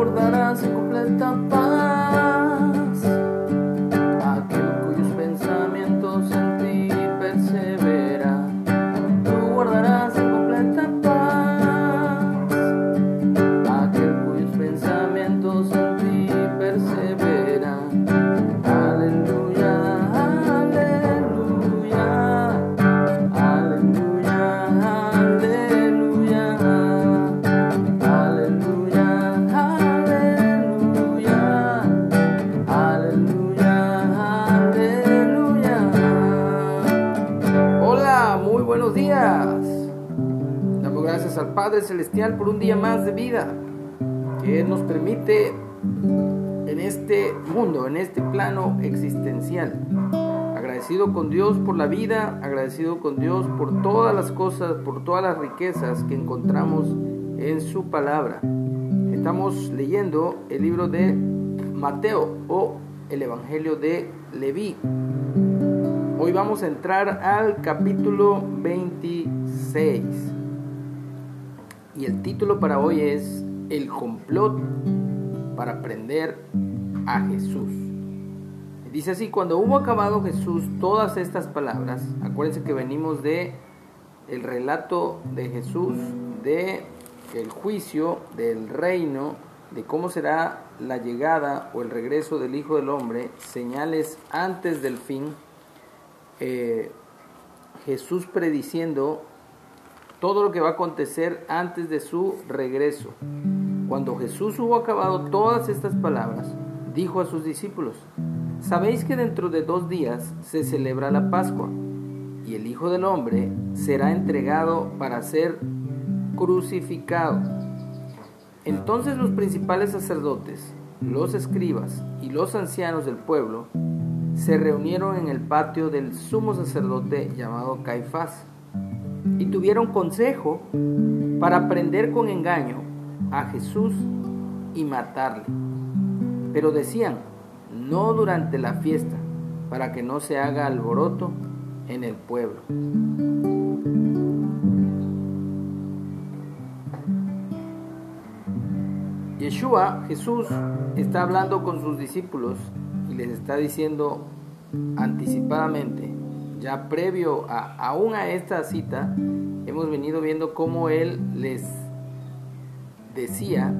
guardarás en completa paz. Padre Celestial por un día más de vida que nos permite en este mundo, en este plano existencial. Agradecido con Dios por la vida, agradecido con Dios por todas las cosas, por todas las riquezas que encontramos en su palabra. Estamos leyendo el libro de Mateo o el Evangelio de Leví. Hoy vamos a entrar al capítulo 26. Y el título para hoy es El complot para prender a Jesús. Dice así, cuando hubo acabado Jesús todas estas palabras, acuérdense que venimos de el relato de Jesús de el juicio del reino, de cómo será la llegada o el regreso del Hijo del Hombre, señales antes del fin, eh, Jesús prediciendo todo lo que va a acontecer antes de su regreso. Cuando Jesús hubo acabado todas estas palabras, dijo a sus discípulos, Sabéis que dentro de dos días se celebra la Pascua, y el Hijo del Hombre será entregado para ser crucificado. Entonces los principales sacerdotes, los escribas y los ancianos del pueblo se reunieron en el patio del sumo sacerdote llamado Caifás y tuvieron consejo para prender con engaño a Jesús y matarle. Pero decían, no durante la fiesta, para que no se haga alboroto en el pueblo. Yeshua, Jesús, está hablando con sus discípulos y les está diciendo anticipadamente, ya previo a, aún a esta cita, hemos venido viendo cómo Él les decía,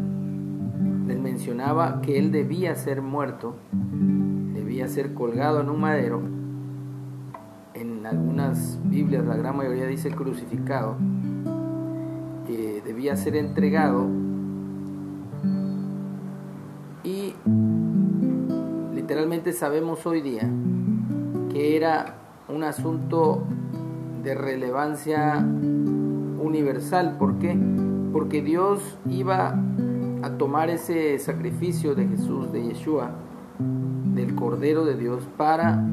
les mencionaba que Él debía ser muerto, debía ser colgado en un madero. En algunas Biblias, la gran mayoría dice crucificado, que debía ser entregado y literalmente sabemos hoy día que era un asunto de relevancia universal. ¿Por qué? Porque Dios iba a tomar ese sacrificio de Jesús, de Yeshua, del Cordero de Dios, para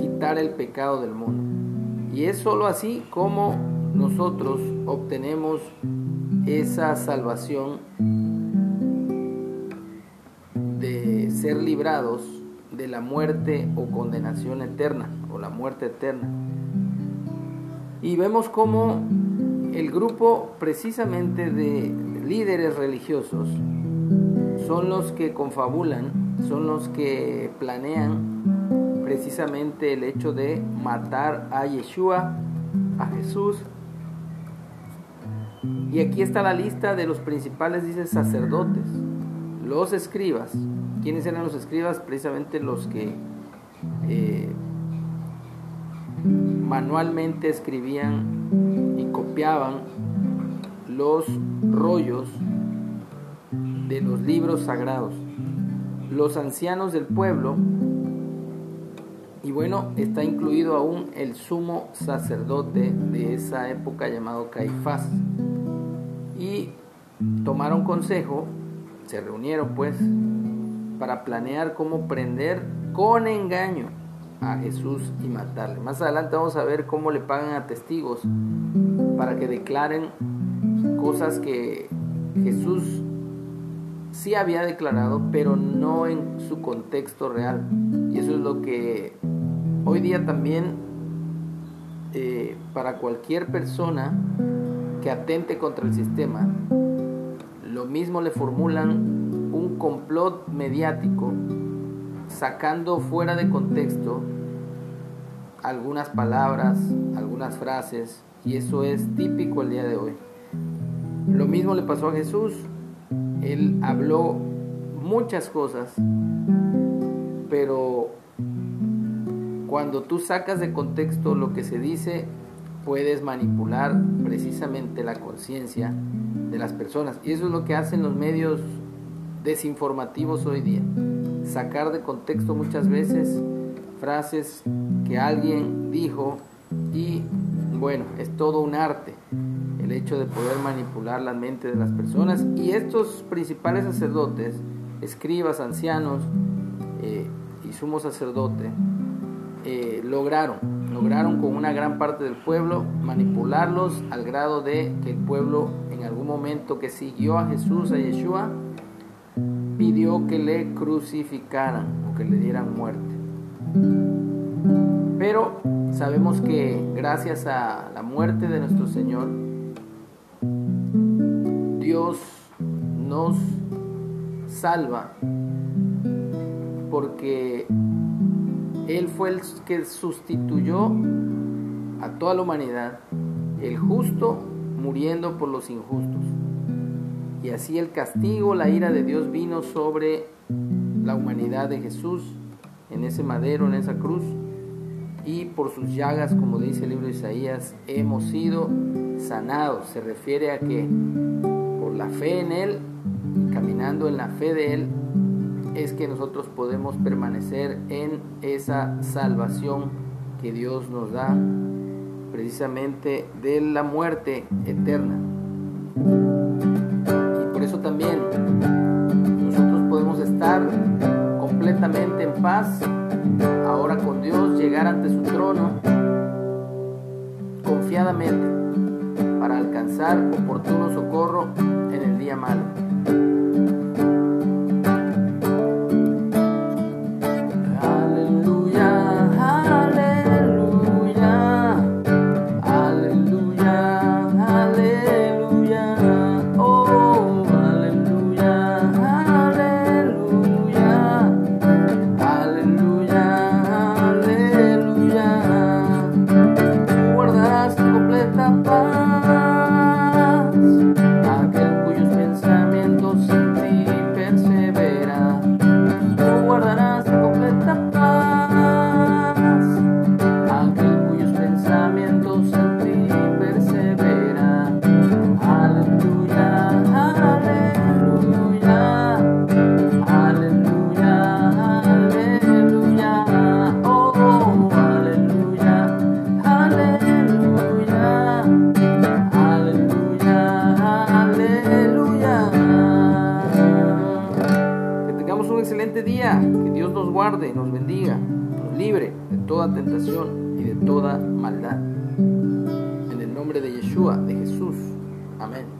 quitar el pecado del mundo. Y es sólo así como nosotros obtenemos esa salvación de ser librados de la muerte o condenación eterna la muerte eterna. Y vemos cómo el grupo precisamente de líderes religiosos son los que confabulan, son los que planean precisamente el hecho de matar a Yeshua, a Jesús. Y aquí está la lista de los principales, dice, sacerdotes, los escribas. ¿Quiénes eran los escribas? Precisamente los que eh, manualmente escribían y copiaban los rollos de los libros sagrados, los ancianos del pueblo, y bueno, está incluido aún el sumo sacerdote de esa época llamado Caifás. Y tomaron consejo, se reunieron pues, para planear cómo prender con engaño a Jesús y matarle. Más adelante vamos a ver cómo le pagan a testigos para que declaren cosas que Jesús sí había declarado, pero no en su contexto real. Y eso es lo que hoy día también eh, para cualquier persona que atente contra el sistema, lo mismo le formulan un complot mediático sacando fuera de contexto algunas palabras, algunas frases, y eso es típico el día de hoy. Lo mismo le pasó a Jesús. Él habló muchas cosas, pero cuando tú sacas de contexto lo que se dice, puedes manipular precisamente la conciencia de las personas. Y eso es lo que hacen los medios desinformativos hoy día. Sacar de contexto muchas veces frases que alguien dijo y bueno, es todo un arte el hecho de poder manipular la mente de las personas y estos principales sacerdotes, escribas, ancianos eh, y sumo sacerdote, eh, lograron, lograron con una gran parte del pueblo manipularlos al grado de que el pueblo en algún momento que siguió a Jesús, a Yeshua, pidió que le crucificaran o que le dieran muerte. Pero sabemos que gracias a la muerte de nuestro Señor, Dios nos salva porque Él fue el que sustituyó a toda la humanidad, el justo muriendo por los injustos. Y así el castigo, la ira de Dios vino sobre la humanidad de Jesús en ese madero, en esa cruz. Y por sus llagas, como dice el libro de Isaías, hemos sido sanados. Se refiere a que por la fe en Él, caminando en la fe de Él, es que nosotros podemos permanecer en esa salvación que Dios nos da precisamente de la muerte eterna. Completamente en paz, ahora con Dios, llegar ante su trono confiadamente para alcanzar oportuno socorro en el día malo. Guarde, nos bendiga, nos libre de toda tentación y de toda maldad. En el nombre de Yeshua, de Jesús. Amén.